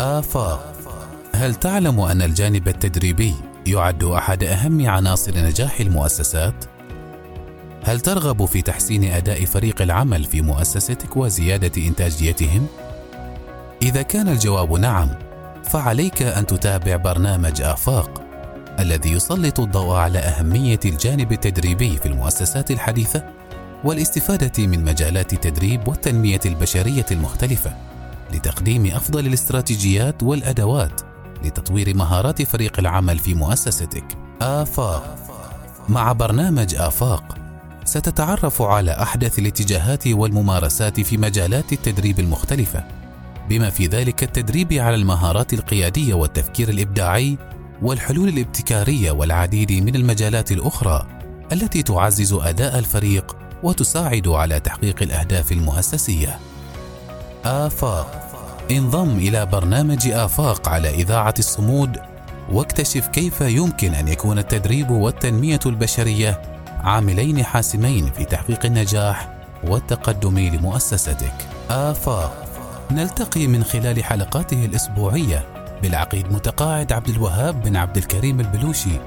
آفاق هل تعلم أن الجانب التدريبي يعد أحد أهم عناصر نجاح المؤسسات؟ هل ترغب في تحسين أداء فريق العمل في مؤسستك وزيادة إنتاجيتهم؟ إذا كان الجواب نعم، فعليك أن تتابع برنامج آفاق الذي يسلط الضوء على أهمية الجانب التدريبي في المؤسسات الحديثة والاستفادة من مجالات التدريب والتنمية البشرية المختلفة لتقديم أفضل الاستراتيجيات والأدوات لتطوير مهارات فريق العمل في مؤسستك. آفاق مع برنامج آفاق ستتعرف على أحدث الاتجاهات والممارسات في مجالات التدريب المختلفة بما في ذلك التدريب على المهارات القيادية والتفكير الإبداعي والحلول الابتكارية والعديد من المجالات الأخرى التي تعزز أداء الفريق وتساعد على تحقيق الأهداف المؤسسية. آفاق انضم إلى برنامج آفاق على إذاعة الصمود واكتشف كيف يمكن أن يكون التدريب والتنمية البشرية عاملين حاسمين في تحقيق النجاح والتقدم لمؤسستك. آفاق نلتقي من خلال حلقاته الأسبوعية بالعقيد متقاعد عبد الوهاب بن عبد الكريم البلوشي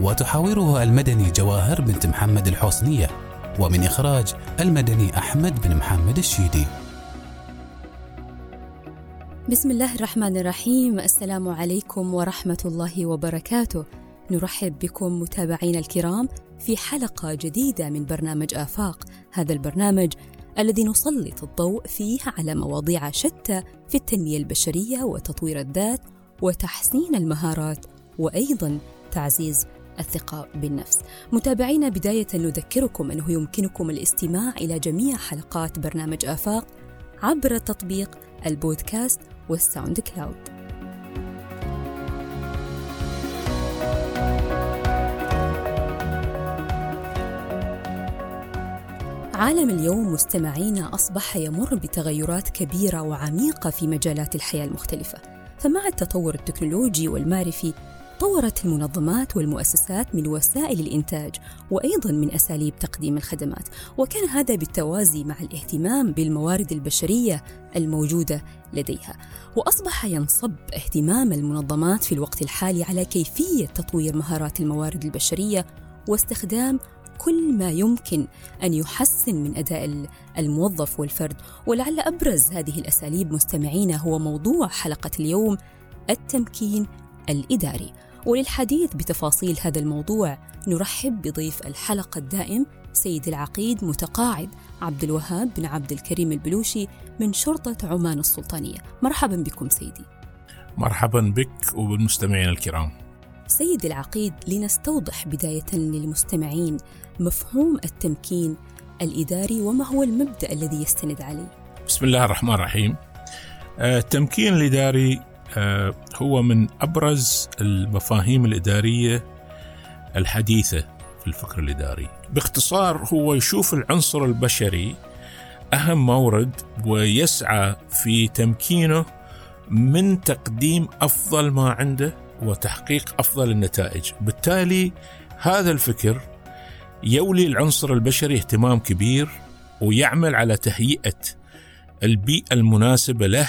وتحاوره المدني جواهر بنت محمد الحسنية ومن إخراج المدني أحمد بن محمد الشيدي بسم الله الرحمن الرحيم. السلام عليكم ورحمة الله وبركاته. نرحب بكم متابعينا الكرام في حلقة جديدة من برنامج آفاق. هذا البرنامج الذي نسلط الضوء فيه على مواضيع شتى في التنمية البشرية وتطوير الذات وتحسين المهارات وأيضا تعزيز الثقة بالنفس. متابعينا بداية نذكركم أنه يمكنكم الاستماع إلى جميع حلقات برنامج آفاق عبر تطبيق البودكاست وال SoundCloud. عالم اليوم مستمعينا أصبح يمر بتغيرات كبيرة وعميقة في مجالات الحياة المختلفة فمع التطور التكنولوجي والمعرفي طورت المنظمات والمؤسسات من وسائل الإنتاج وأيضا من أساليب تقديم الخدمات وكان هذا بالتوازي مع الاهتمام بالموارد البشرية الموجودة لديها. وأصبح ينصب اهتمام المنظمات في الوقت الحالي على كيفية تطوير مهارات الموارد البشرية واستخدام كل ما يمكن أن يحسن من أداء الموظف والفرد. ولعل أبرز هذه الأساليب مستمعينا هو موضوع حلقة اليوم التمكين الإداري. وللحديث بتفاصيل هذا الموضوع نرحب بضيف الحلقة الدائم سيد العقيد متقاعد عبد الوهاب بن عبد الكريم البلوشي من شرطة عمان السلطانية. مرحبا بكم سيدي. مرحبا بك وبالمستمعين الكرام. سيد العقيد لنستوضح بداية للمستمعين مفهوم التمكين الإداري وما هو المبدأ الذي يستند عليه. بسم الله الرحمن الرحيم. آه، التمكين الإداري هو من أبرز المفاهيم الإدارية الحديثة في الفكر الإداري. باختصار هو يشوف العنصر البشري أهم مورد ويسعى في تمكينه من تقديم أفضل ما عنده وتحقيق أفضل النتائج، بالتالي هذا الفكر يولي العنصر البشري اهتمام كبير ويعمل على تهيئة البيئة المناسبة له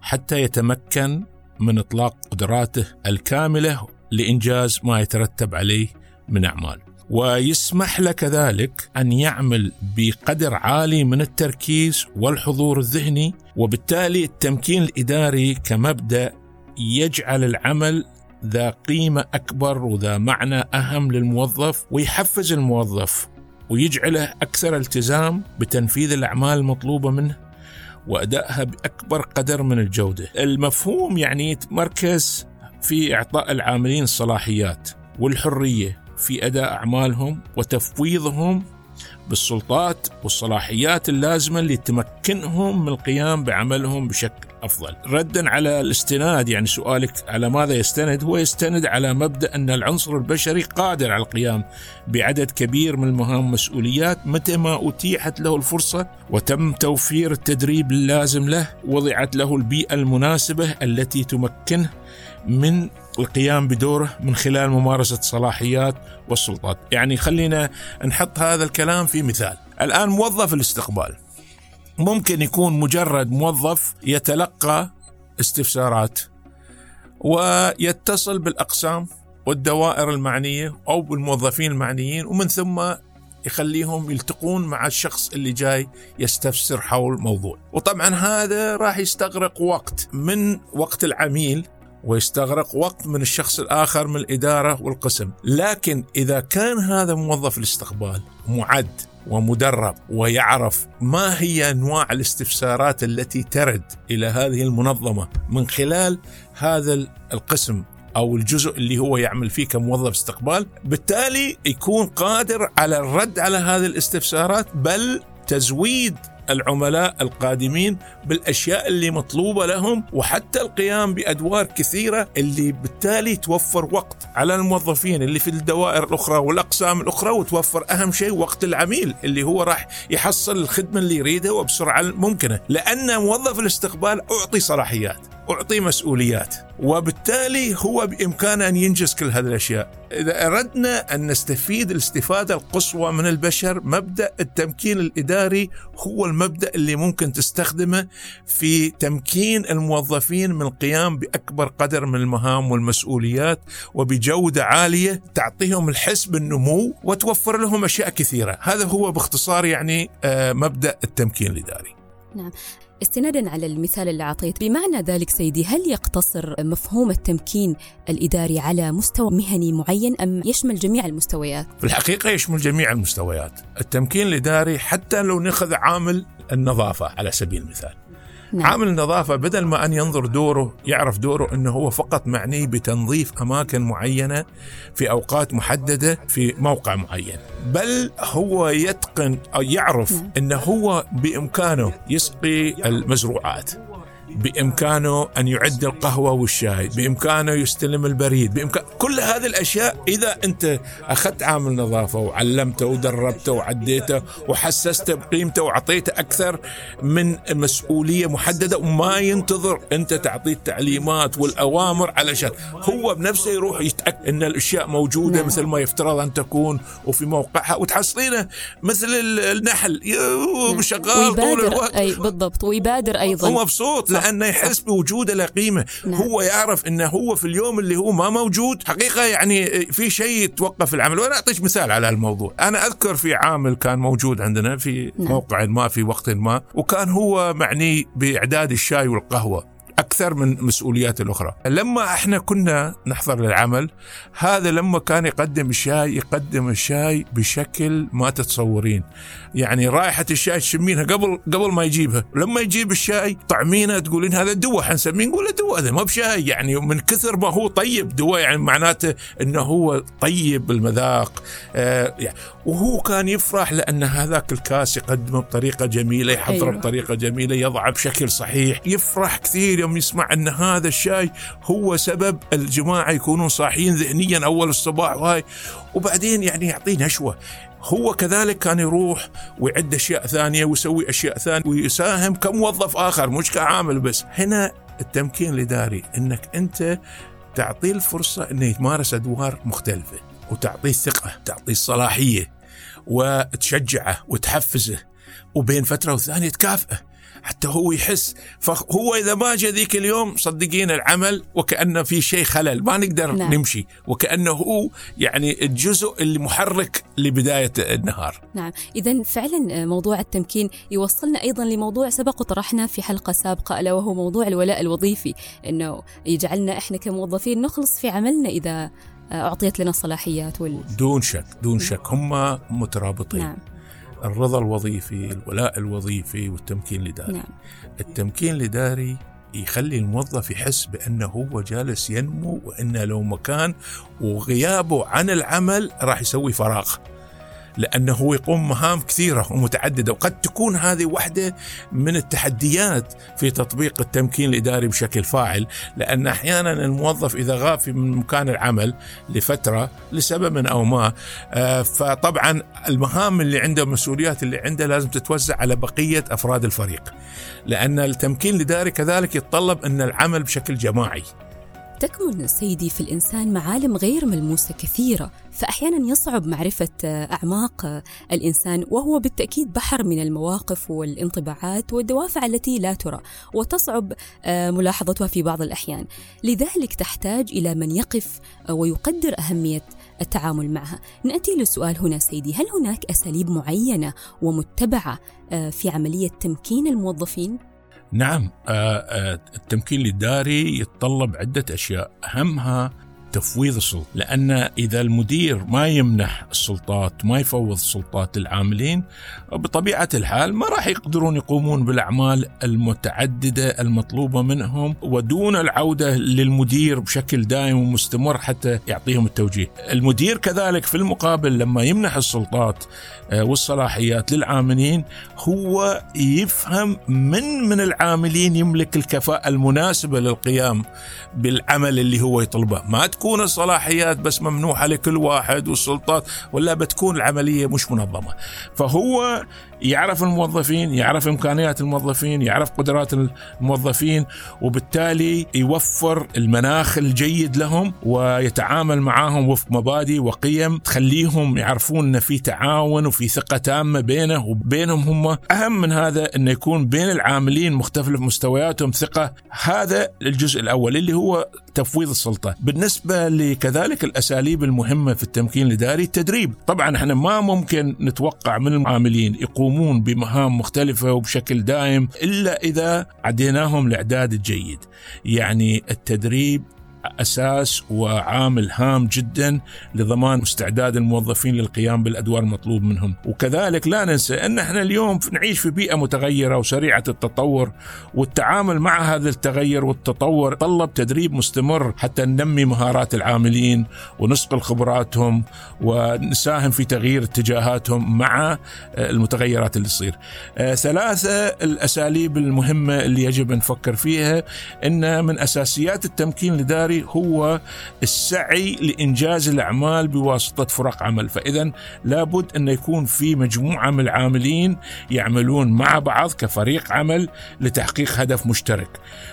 حتى يتمكن من اطلاق قدراته الكاملة لإنجاز ما يترتب عليه من أعمال. ويسمح له كذلك أن يعمل بقدر عالي من التركيز والحضور الذهني وبالتالي التمكين الإداري كمبدأ يجعل العمل ذا قيمة أكبر وذا معنى أهم للموظف ويحفز الموظف ويجعله أكثر التزام بتنفيذ الأعمال المطلوبة منه وأدائها بأكبر قدر من الجودة. المفهوم يعني يتمركز في إعطاء العاملين الصلاحيات والحرية في أداء أعمالهم وتفويضهم بالسلطات والصلاحيات اللازمة اللي تمكنهم من القيام بعملهم بشكل أفضل. ردا على الاستناد يعني سؤالك على ماذا يستند؟ هو يستند على مبدأ أن العنصر البشري قادر على القيام بعدد كبير من المهام والمسؤوليات متى ما أتيحت له الفرصة وتم توفير التدريب اللازم له وضعت له البيئة المناسبة التي تمكنه من القيام بدوره من خلال ممارسة صلاحيات والسلطات. يعني خلينا نحط هذا الكلام في مثال. الآن موظف الاستقبال. ممكن يكون مجرد موظف يتلقى استفسارات ويتصل بالأقسام والدوائر المعنية أو بالموظفين المعنيين ومن ثم يخليهم يلتقون مع الشخص اللي جاي يستفسر حول موضوع. وطبعا هذا راح يستغرق وقت من وقت العميل ويستغرق وقت من الشخص الآخر من الإدارة والقسم. لكن إذا كان هذا موظف الاستقبال معد ومدرب ويعرف ما هي أنواع الاستفسارات التي ترد إلى هذه المنظمة من خلال هذا القسم أو الجزء اللي هو يعمل فيه كموظف استقبال بالتالي يكون قادر على الرد على هذه الاستفسارات بل تزويد العملاء القادمين بالأشياء اللي مطلوبة لهم وحتى القيام بأدوار كثيرة اللي بالتالي توفر وقت على الموظفين اللي في الدوائر الأخرى والأقسام الأخرى وتوفر أهم شيء وقت العميل اللي هو راح يحصل الخدمة اللي يريدها وبسرعة ممكنة. لأن موظف الاستقبال أعطي صلاحيات. أعطي مسؤوليات وبالتالي هو بإمكانه أن ينجز كل هذه الأشياء. إذا أردنا أن نستفيد الاستفادة القصوى من البشر مبدأ التمكين الإداري هو المبدأ اللي ممكن تستخدمه في تمكين الموظفين من القيام بأكبر قدر من المهام والمسؤوليات وبجودة عالية تعطيهم الحس بالنمو وتوفر لهم أشياء كثيرة، هذا هو باختصار يعني آه، مبدأ التمكين الإداري. نعم استنادا على المثال اللي أعطيت. بمعنى ذلك سيدي هل يقتصر مفهوم التمكين الإداري على مستوى مهني معين أم يشمل جميع المستويات؟ في الحقيقة يشمل جميع المستويات. التمكين الإداري حتى لو نأخذ عامل النظافة على سبيل المثال. نعم. عامل النظافة بدل ما أن ينظر دوره يعرف دوره أنه هو فقط معني بتنظيف أماكن معينة في أوقات محددة في موقع معين بل هو يتقن أو يعرف نعم. أنه هو بإمكانه يسقي المزروعات بإمكانه أن يعد القهوة والشاي، بإمكانه يستلم البريد، بامكان كل هذه الأشياء إذا أنت أخذت عامل نظافة وعلمته ودربته وعديته وحسسته بقيمته وأعطيته أكثر من مسؤولية محددة وما ينتظر أنت تعطيه التعليمات والأوامر علشان هو بنفسه يروح يتأكد إن الأشياء موجودة نعم. مثل ما يفترض أن تكون وفي موقعها وتحصلينه مثل النحل. شغال طول الوقت اي بالضبط ويبادر أيضا هو لأنه يحس بوجوده له قيمة. نعم. هو يعرف إنه هو في اليوم اللي هو ما موجود. حقيقة يعني في شيء يتوقف العمل. وأنا أعطيك مثال على الموضوع. أنا أذكر في عامل كان موجود عندنا في نعم. موقع ما في وقت ما وكان هو معني بإعداد الشاي والقهوة. أكثر من مسؤوليات الأخرى. لما إحنا كنا نحضر للعمل هذا لما كان يقدم الشاي يقدم الشاي بشكل ما تتصورين. يعني رائحة الشاي تشمينها قبل قبل ما يجيبها. لما يجيب الشاي طعمينه تقولين هذا دواء حنسميه نقول دواء هذا ما بشاي. يعني من كثر ما هو طيب دواء يعني معناته إنه هو طيب المذاق آه يعني وهو كان يفرح لأن هذاك الكاس يقدمه بطريقة جميلة يحضره أيوة. بطريقة جميلة يضعه بشكل صحيح. يفرح كثير يوم يسمع أن هذا الشاي هو سبب الجماعة يكونون صاحيين ذهنيا أول الصباح. وهاي وبعدين يعني يعطيه نشوه هو كذلك كان يروح ويعد أشياء ثانية ويسوي أشياء ثانية ويساهم كموظف آخر مش كعامل بس. هنا التمكين الإداري إنك أنت تعطيه الفرصة إنه يتمارس أدوار مختلفة وتعطيه الثقه تعطيه الصلاحيه وتشجعه وتحفزه وبين فترة وثانية تكافئه. حتى هو يحس. فهو إذا ما جاء ذيك اليوم صدقين العمل وكانه في شيء خلل. ما نقدر نعم. نمشي. وكأنه هو يعني الجزء اللي محرك لبداية النهار. نعم. اذا فعلا موضوع التمكين يوصلنا أيضا لموضوع سبق وطرحنا في حلقة سابقة ألا وهو موضوع الولاء الوظيفي. إنه يجعلنا إحنا كموظفين نخلص في عملنا إذا أعطيت لنا الصلاحيات وال... دون شك دون شك. هم مترابطين. نعم. الرضا الوظيفي الولاء الوظيفي والتمكين الإداري نعم. التمكين الإداري يخلي الموظف يحس بأنه هو جالس ينمو وأنه لو مكان وغيابه عن العمل راح يسوي فراغ لأنه هو يقوم مهام كثيرة ومتعددة وقد تكون هذه واحدة من التحديات في تطبيق التمكين الإداري بشكل فاعل لأن أحيانا الموظف إذا غاب في مكان العمل لفترة لسبب أو ما آه، فطبعا المهام اللي عنده المسؤوليات اللي عنده لازم تتوزع على بقية أفراد الفريق لأن التمكين الإداري كذلك يتطلب أن العمل بشكل جماعي. تكمن سيدي في الإنسان معالم غير ملموسة كثيرة فأحيانا يصعب معرفة أعماق الإنسان وهو بالتأكيد بحر من المواقف والانطباعات والدوافع التي لا ترى وتصعب ملاحظتها في بعض الأحيان. لذلك تحتاج إلى من يقف ويقدر أهمية التعامل معها. نأتي للسؤال هنا سيدي. هل هناك أساليب معينة ومتبعة في عملية تمكين الموظفين؟ نعم التمكين الإداري يتطلب عدة أشياء. أهمها تفويض السلطة. لأن إذا المدير ما يمنح السلطات ما يفوض السلطات للعاملين بطبيعة الحال ما راح يقدرون يقومون بالأعمال المتعددة المطلوبة منهم ودون العودة للمدير بشكل دائم ومستمر حتى يعطيهم التوجيه. المدير كذلك في المقابل لما يمنح السلطات والصلاحيات للعاملين هو يفهم من من العاملين يملك الكفاءة المناسبة للقيام بالعمل اللي هو يطلبه. ما تكون الصلاحيات بس ممنوحة لكل واحد والسلطات ولا بتكون العملية مش منظمة. فهو يعرف الموظفين يعرف إمكانيات الموظفين يعرف قدرات الموظفين وبالتالي يوفر المناخ الجيد لهم ويتعامل معهم وفق مبادئ وقيم تخليهم يعرفون أن في تعاون وفي ثقة تامة بينه وبينهم هم. أهم من هذا أنه يكون بين العاملين مختلف مستوياتهم ثقة. هذا الجزء الأول اللي هو تفويض السلطة. بالنسبة لكذلك الأساليب المهمة في التمكين الإداري التدريب. طبعا إحنا ما ممكن نتوقع من العاملين يقومون بمهام مختلفة وبشكل دائم إلا إذا عديناهم الإعداد الجيد. يعني التدريب أساس وعامل هام جدا لضمان استعداد الموظفين للقيام بالأدوار المطلوب منهم، وكذلك لا ننسى أن إحنا اليوم نعيش في بيئة متغيرة وسريعة التطور والتعامل مع هذا التغير والتطور طلب تدريب مستمر حتى ننمي مهارات العاملين ونسقل خبراتهم ونساهم في تغيير اتجاهاتهم مع المتغيرات اللي تصير. ثلاثة الأساليب المهمة اللي يجب أن نفكر فيها إن من أساسيات التمكين الاداري هو السعي لإنجاز الأعمال بواسطة فرق عمل. فإذا لابد أن يكون في مجموعة من العاملين يعملون مع بعض كفريق عمل لتحقيق هدف مشترك.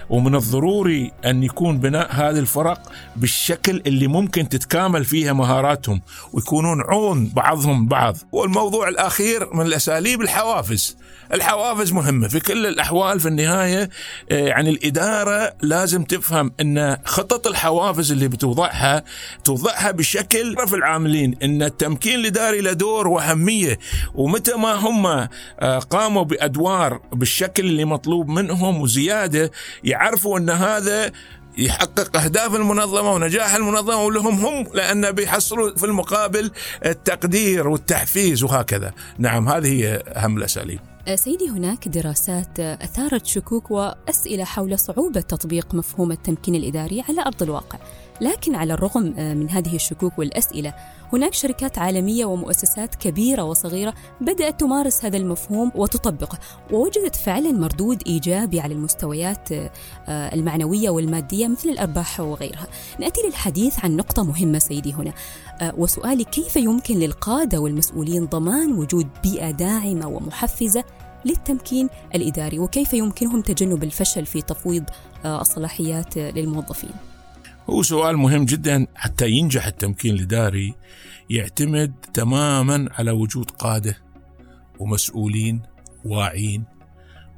ومن الضروري أن يكون بناء هذه الفرق بالشكل اللي ممكن تتكامل فيها مهاراتهم ويكونون عون بعضهم بعض. والموضوع الأخير من الأساليب الحوافز. الحوافز مهمة في كل الأحوال في النهاية يعني الإدارة لازم تفهم أن خطط الحوافز اللي بتوضعها توضعها بشكل في العاملين أن التمكين الإداري له دور وأهمية ومتى ما هم قاموا بأدوار بالشكل اللي مطلوب منهم وزيادة يعرفوا أن هذا يحقق أهداف المنظمة ونجاح المنظمة ولهم هم لأن بيحصلوا في المقابل التقدير والتحفيز وهكذا. نعم هذه هي أهم الأساليب. سيدي هناك دراسات أثارت شكوك وأسئلة حول صعوبة تطبيق مفهوم التمكين الإداري على أرض الواقع. لكن على الرغم من هذه الشكوك والأسئلة هناك شركات عالمية ومؤسسات كبيرة وصغيرة بدأت تمارس هذا المفهوم وتطبقه ووجدت فعلا مردود إيجابي على المستويات المعنوية والمادية مثل الأرباح وغيرها. نأتي للحديث عن نقطة مهمة سيدي هنا وسؤالي كيف يمكن للقادة والمسؤولين ضمان وجود بيئة داعمة ومحفزة للتمكين الإداري وكيف يمكنهم تجنب الفشل في تفويض الصلاحيات للموظفين؟ هو سؤال مهم جدا حتى ينجح التمكين الاداري يعتمد تماما على وجود قادة ومسؤولين واعين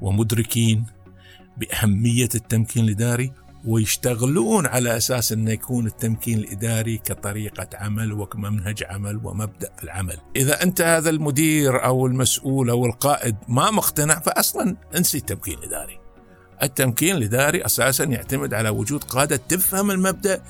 ومدركين بأهمية التمكين الاداري ويشتغلون على أساس انه يكون التمكين الاداري كطريقة عمل وكمنهج عمل ومبدأ في العمل. إذا أنت هذا المدير أو المسؤول أو القائد ما مقتنع فاصلا انسي التمكين الاداري. التمكين الاداري أساسا يعتمد على وجود قادة تفهم المبدأ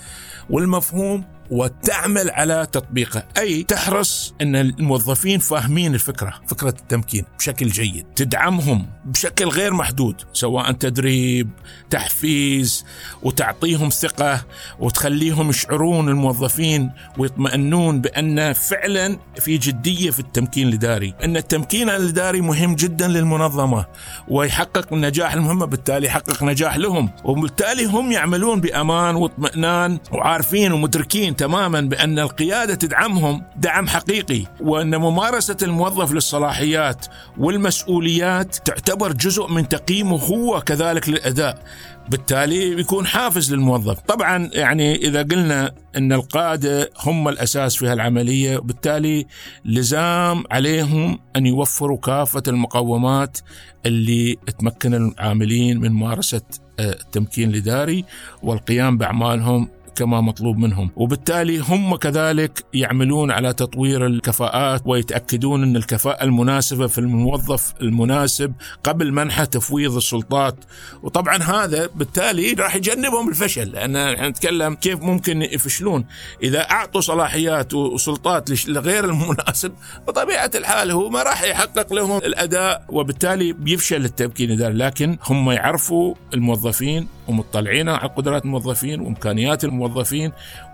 والمفهوم وتعمل على تطبيقه. أي تحرص أن الموظفين فاهمين الفكرة فكرة التمكين بشكل جيد تدعمهم بشكل غير محدود سواء تدريب تحفيز وتعطيهم ثقة وتخليهم يشعرون الموظفين ويطمئنون بأن فعلا في جدية في التمكين الإداري. أن التمكين الإداري مهم جدا للمنظمة ويحقق النجاح المهمة بالتالي يحقق نجاح لهم وبالتالي هم يعملون بأمان وإطمئنان وعارفين ومدركين تماما بأن القيادة تدعمهم دعم حقيقي وأن ممارسة الموظف للصلاحيات والمسؤوليات تعتبر جزء من تقييمه هو كذلك للأداء. بالتالي بيكون حافز للموظف. طبعا يعني إذا قلنا أن القادة هم الأساس في هالعملية بالتالي لزام عليهم أن يوفروا كافة المقومات اللي تمكن العاملين من ممارسة آه، التمكين الإداري والقيام بأعمالهم كما مطلوب منهم. وبالتالي هم كذلك يعملون على تطوير الكفاءات ويتأكدون أن الكفاءة المناسبة في الموظف المناسب قبل منحه تفويض السلطات. وطبعا هذا بالتالي راح يجنبهم الفشل لأن نتكلم كيف ممكن يفشلون. إذا أعطوا صلاحيات وسلطات لغير المناسب بطبيعة الحال هو ما راح يحقق لهم الأداء وبالتالي بيفشل التمكين الإداري لكن هم يعرفوا الموظفين ومطلعين على قدرات الموظفين وإمكانيات الموظفين.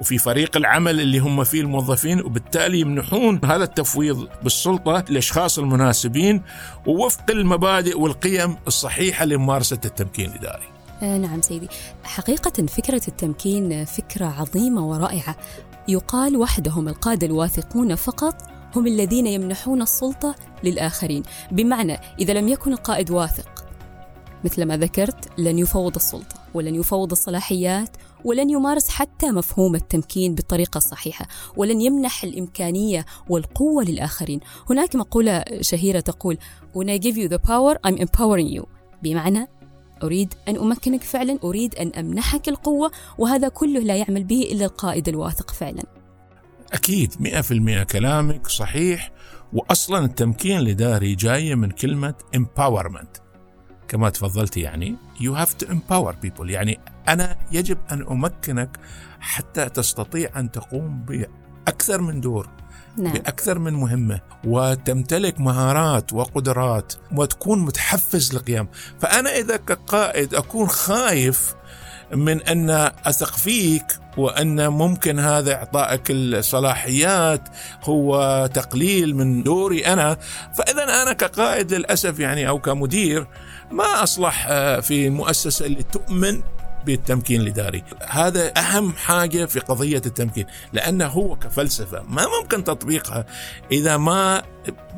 وفي فريق العمل اللي هم فيه الموظفين وبالتالي يمنحون هذا التفويض بالسلطة للأشخاص المناسبين ووفق المبادئ والقيم الصحيحة لممارسة التمكين الإداري. آه نعم سيدي. حقيقة فكرة التمكين فكرة عظيمة ورائعة. يقال وحدهم القادة الواثقون فقط هم الذين يمنحون السلطة للآخرين. بمعنى إذا لم يكن القائد واثق مثل ما ذكرت لن يفوض السلطة ولن يفوض الصلاحيات ولن يمارس حتى مفهوم التمكين بالطريقة الصحيحة ولن يمنح الإمكانية والقوة للآخرين. هناك مقولة شهيرة تقول When I give you the power I'm empowering you. بمعنى أريد أن أمكنك فعلا أريد أن أمنحك القوة وهذا كله لا يعمل به إلا القائد الواثق فعلا. أكيد مئة في المئة كلامك صحيح وأصلا التمكين الإداري جاية من كلمة empowerment. كما تفضلت يعني you have to empower people. يعني أنا يجب أن أمكنك حتى تستطيع أن تقوم بأكثر من دور نعم. بأكثر من مهمة وتمتلك مهارات وقدرات وتكون متحفز للقيام. فأنا إذا كقائد أكون خايف من أن أثق فيك وأن ممكن هذا إعطائك الصلاحيات هو تقليل من دوري أنا. فإذا أنا كقائد للأسف يعني أو كمدير ما أصلح آه، في مؤسسة اللي تؤمن بالتمكين الإداري. هذا أهم حاجة في قضية التمكين لأنه هو كفلسفة ما ممكن تطبيقها. إذا ما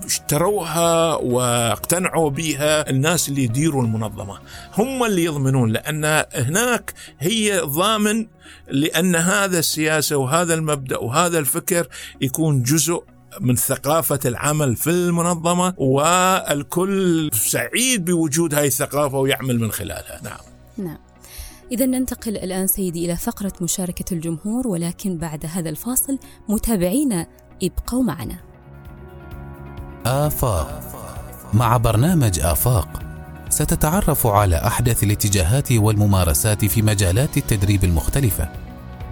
اشتروها واقتنعوا بها الناس اللي يديروا المنظمة هم اللي يضمنون لأن هناك هي ضامن لأن هذا السياسة وهذا المبدأ وهذا الفكر يكون جزء من ثقافة العمل في المنظمة والكل سعيد بوجود هذه الثقافة ويعمل من خلالها. نعم. نعم. إذا ننتقل الآن سيدي إلى فقرة مشاركة الجمهور ولكن بعد هذا الفاصل متابعينا ابقوا معنا. آفاق. مع برنامج آفاق ستتعرف على أحدث الاتجاهات والممارسات في مجالات التدريب المختلفة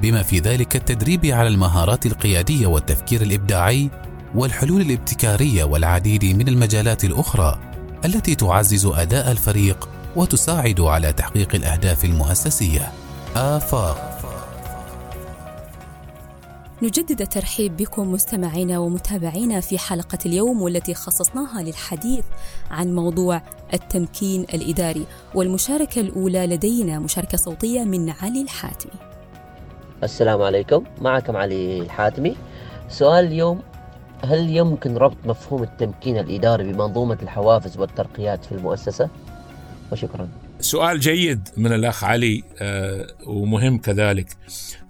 بما في ذلك التدريب على المهارات القيادية والتفكير الإبداعي والحلول الابتكارية والعديد من المجالات الأخرى التي تعزز أداء الفريق وتساعد على تحقيق الأهداف المؤسسية. آفاق. نجدد الترحيب بكم مستمعينا ومتابعينا في حلقة اليوم والتي خصصناها للحديث عن موضوع التمكين الإداري والمشاركة الأولى لدينا مشاركة صوتية من علي الحاتمي. السلام عليكم معكم علي الحاتمي. سؤال اليوم هل يمكن ربط مفهوم التمكين الإداري بمنظومة الحوافز والترقيات في المؤسسة؟ وشكرا. سؤال جيد من الأخ علي آه، ومهم كذلك.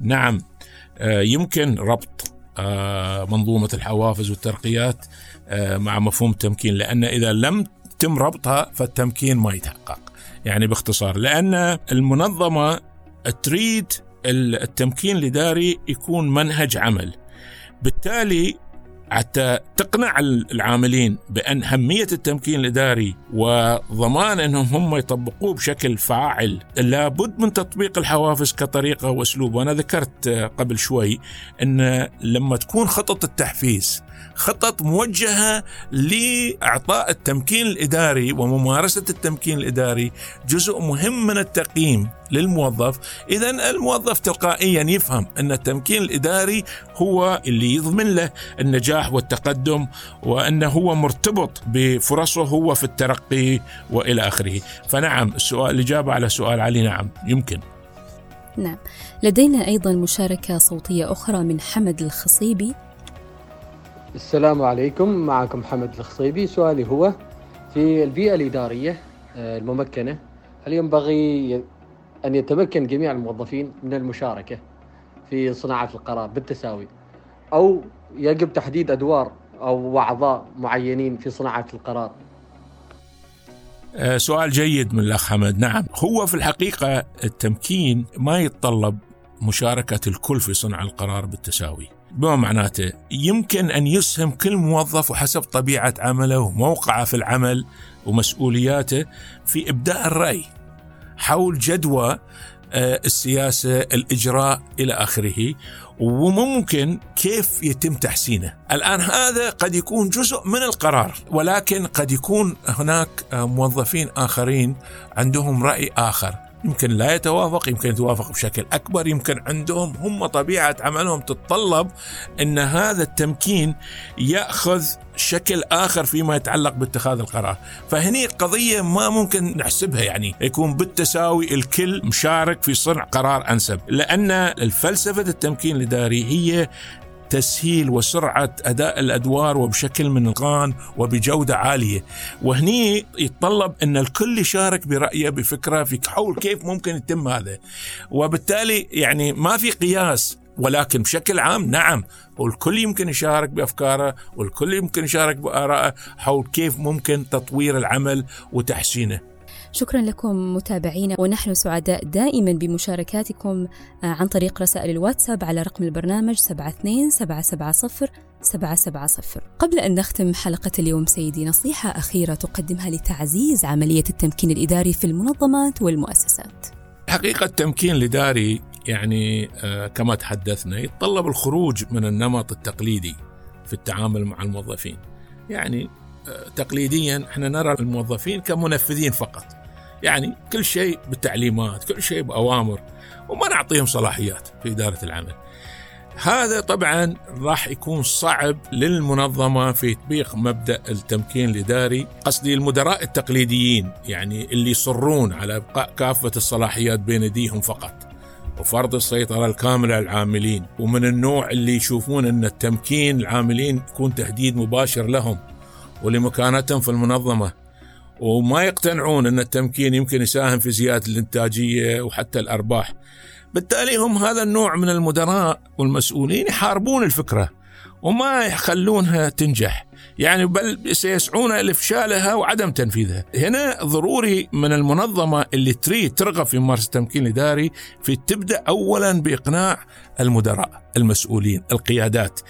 نعم آه، يمكن ربط آه، منظومة الحوافز والترقيات مع مفهوم التمكين لأن إذا لم تم ربطها فالتمكين ما يتحقق. يعني باختصار لأن المنظمة تريد التمكين الإداري يكون منهج عمل. بالتالي حتى تقنع العاملين بأن أهمية التمكين الإداري وضمان أنهم هم يطبقوه بشكل فاعل. لابد من تطبيق الحوافز كطريقة وأسلوب. وأنا ذكرت قبل شوي أن لما تكون خطط التحفيز خطط موجهة لإعطاء التمكين الإداري وممارسة التمكين الإداري جزء مهم من التقييم للموظف. إذا الموظف تلقائيا يفهم أن التمكين الإداري هو اللي يضمن له النجاح والتقدم وأنه هو مرتبط بفرصه هو في الترقي وإلى آخره. فنعم السؤال الإجابة على سؤال علي نعم يمكن. نعم. لدينا أيضا مشاركة صوتية أخرى من حمد الخصيبي. السلام عليكم. معكم حمد الخصيبي. سؤالي هو في البيئة الإدارية آه، الممكنة هل ينبغي أن يتمكن جميع الموظفين من المشاركة في صناعة القرار بالتساوي؟ أو يجب تحديد أدوار أو أعضاء معينين في صناعة القرار؟ آه، سؤال جيد من الأخ حمد. نعم هو في الحقيقة التمكين ما يتطلب مشاركة الكل في صنع القرار بالتساوي. بما معناته؟ يمكن أن يسهم كل موظف وحسب طبيعة عمله وموقعه في العمل ومسؤولياته في إبداء الرأي حول جدوى آه، السياسة الإجراء إلى آخره وممكن كيف يتم تحسينه. الآن هذا قد يكون جزء من القرار ولكن قد يكون هناك آه، موظفين آخرين عندهم رأي آخر. يمكن لا يتوافق يمكن يتوافق بشكل أكبر يمكن عندهم هم طبيعة عملهم تتطلب أن هذا التمكين يأخذ شكل آخر فيما يتعلق باتخاذ القرار. فهني قضية ما ممكن نحسبها يعني يكون بالتساوي الكل مشارك في صنع قرار أنسب. لأن الفلسفة التمكين الإداري هي تسهيل وسرعة أداء الأدوار وبشكل من الغان وبجودة عالية. وهني يتطلب أن الكل يشارك برأيه بفكرة في حول كيف ممكن يتم هذا. وبالتالي يعني ما في قياس ولكن بشكل عام نعم والكل يمكن يشارك بأفكاره والكل يمكن يشارك بارائه حول كيف ممكن تطوير العمل وتحسينه. شكرا لكم متابعينا ونحن سعداء دائما بمشاركاتكم آه، عن طريق رسائل الواتساب على رقم البرنامج 72 770 770 قبل أن نختم حلقة اليوم سيدي نصيحة أخيرة تقدمها لتعزيز عملية التمكين الإداري في المنظمات والمؤسسات. حقيقة التمكين الإداري يعني آه، كما تحدثنا يتطلب الخروج من النمط التقليدي في التعامل مع الموظفين. يعني آه، تقليديا إحنا نرى الموظفين كمنفذين فقط. يعني كل شيء بالتعليمات كل شيء بأوامر وما نعطيهم صلاحيات في إدارة العمل. هذا طبعا راح يكون صعب للمنظمة في تطبيق مبدأ التمكين الإداري قصدي المدراء التقليديين يعني اللي يصرون على إبقاء كافة الصلاحيات بين أيديهم فقط وفرض السيطرة الكاملة على العاملين ومن النوع اللي يشوفون أن التمكين العاملين يكون تهديد مباشر لهم ولمكانتهم في المنظمة. وما يقتنعون أن التمكين يمكن يساهم في زيادة الإنتاجية وحتى الأرباح. بالتالي هم هذا النوع من المدراء والمسؤولين يحاربون الفكرة. وما يخلونها تنجح. يعني بل سيسعون لافشالها وعدم تنفيذها. هنا ضروري من المنظمة اللي تريد ترغب في ممارسة التمكين الاداري في تبدأ اولا بإقناع المدراء المسؤولين القيادات.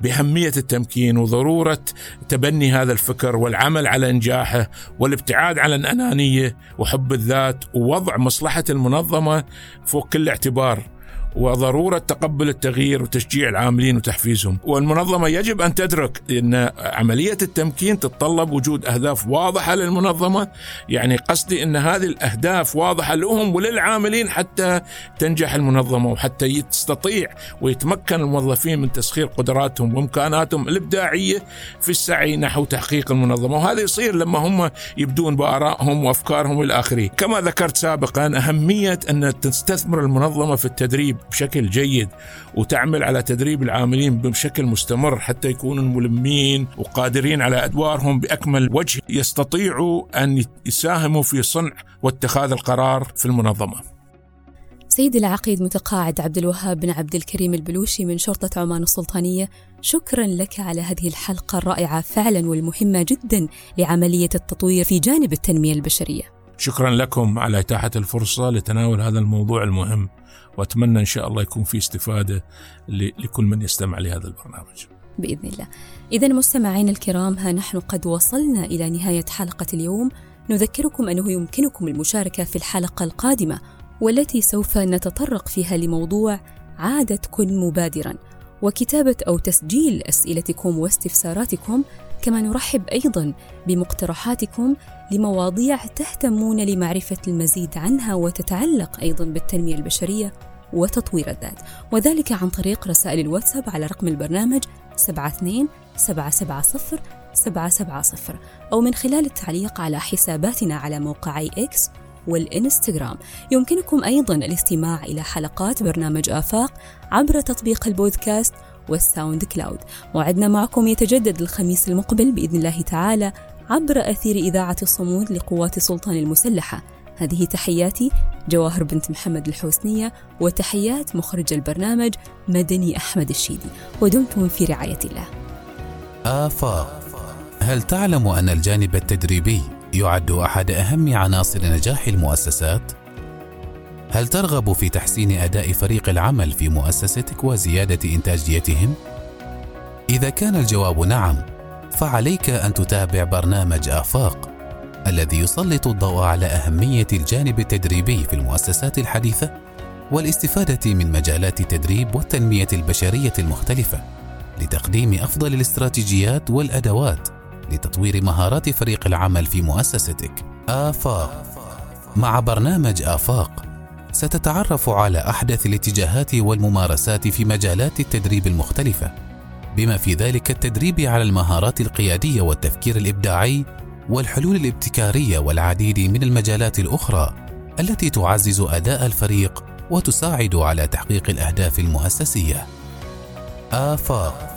بأهمية التمكين وضرورة تبني هذا الفكر والعمل على انجاحه والابتعاد عن الأنانية وحب الذات ووضع مصلحة المنظمة فوق كل اعتبار. وضرورة تقبل التغيير وتشجيع العاملين وتحفيزهم، والمنظمة يجب أن تدرك إن عملية التمكين تتطلب وجود أهداف واضحة للمنظمة، يعني قصدي إن هذه الأهداف واضحة لهم وللعاملين حتى تنجح المنظمة وحتى تستطيع ويتمكن الموظفين من تسخير قدراتهم وإمكاناتهم الإبداعية في السعي نحو تحقيق المنظمة، وهذا يصير لما هم يبدون بآرائهم وأفكارهم إلى آخره، كما ذكرت سابقا أهمية أن تستثمر المنظمة في التدريب بشكل جيد وتعمل على تدريب العاملين بشكل مستمر حتى يكونوا ملمين وقادرين على أدوارهم بأكمل وجه يستطيعوا أن يساهموا في صنع واتخاذ القرار في المنظمة. سيدي العقيد متقاعد عبد الوهاب بن عبد الكريم البلوشي من شرطة عمان السلطانية شكرا لك على هذه الحلقة الرائعة فعلا والمهمة جدا لعملية التطوير في جانب التنمية البشرية شكرا لكم على إتاحة الفرصة لتناول هذا الموضوع المهم وأتمنى إن شاء الله يكون في استفادة لكل من يستمع لهذا البرنامج. بإذن الله. إذا مستمعين الكرام ها نحن قد وصلنا إلى نهاية حلقة اليوم. نذكركم أنه يمكنكم المشاركة في الحلقة القادمة والتي سوف نتطرق فيها لموضوع عادة كن مبادرا. وكتابة أو تسجيل أسئلتكم واستفساراتكم كما نرحب أيضا بمقترحاتكم لمواضيع تهتمون لمعرفة المزيد عنها وتتعلق أيضا بالتنمية البشرية وتطوير الذات. وذلك عن طريق رسائل الواتساب على رقم البرنامج 72 770 770 أو من خلال التعليق على حساباتنا على موقعي إكس والإنستغرام. يمكنكم أيضا الاستماع إلى حلقات برنامج آفاق عبر تطبيق البودكاست وال SoundCloud. موعدنا معكم يتجدد الخميس المقبل بإذن الله تعالى عبر أثير إذاعة الصمود لقوات السلطان المسلحة. هذه تحياتي جواهر بنت محمد الحوسنية وتحيات مخرج البرنامج مدني أحمد الشيدي. ودمتم في رعاية الله. آفاق. هل تعلم أن الجانب التدريبي يعد أحد أهم عناصر نجاح المؤسسات؟ هل ترغب في تحسين أداء فريق العمل في مؤسستك وزيادة إنتاجيتهم؟ إذا كان الجواب نعم، فعليك أن تتابع برنامج آفاق الذي يسلط الضوء على أهمية الجانب التدريبي في المؤسسات الحديثة والاستفادة من مجالات التدريب والتنمية البشرية المختلفة لتقديم أفضل الاستراتيجيات والأدوات لتطوير مهارات فريق العمل في مؤسستك. آفاق. مع برنامج آفاق ستتعرف على أحدث الاتجاهات والممارسات في مجالات التدريب المختلفة. بما في ذلك التدريب على المهارات القيادية والتفكير الإبداعي والحلول الابتكارية والعديد من المجالات الأخرى التي تعزز أداء الفريق وتساعد على تحقيق الأهداف المؤسسية. آفاق.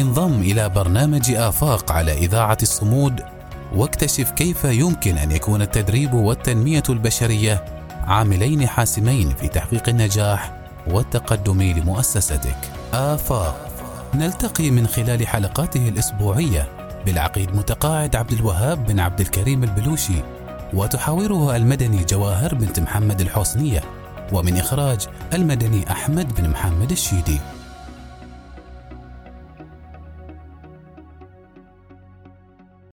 انضم إلى برنامج آفاق على إذاعة الصمود واكتشف كيف يمكن أن يكون التدريب والتنمية البشرية عاملين حاسمين في تحقيق النجاح والتقدم لمؤسستك. آفاق. نلتقي من خلال حلقاته الأسبوعية بالعقيد متقاعد عبد الوهاب بن عبد الكريم البلوشي وتحاوره المدني جواهر بنت محمد الحسنية ومن إخراج المدني أحمد بن محمد الشيدي.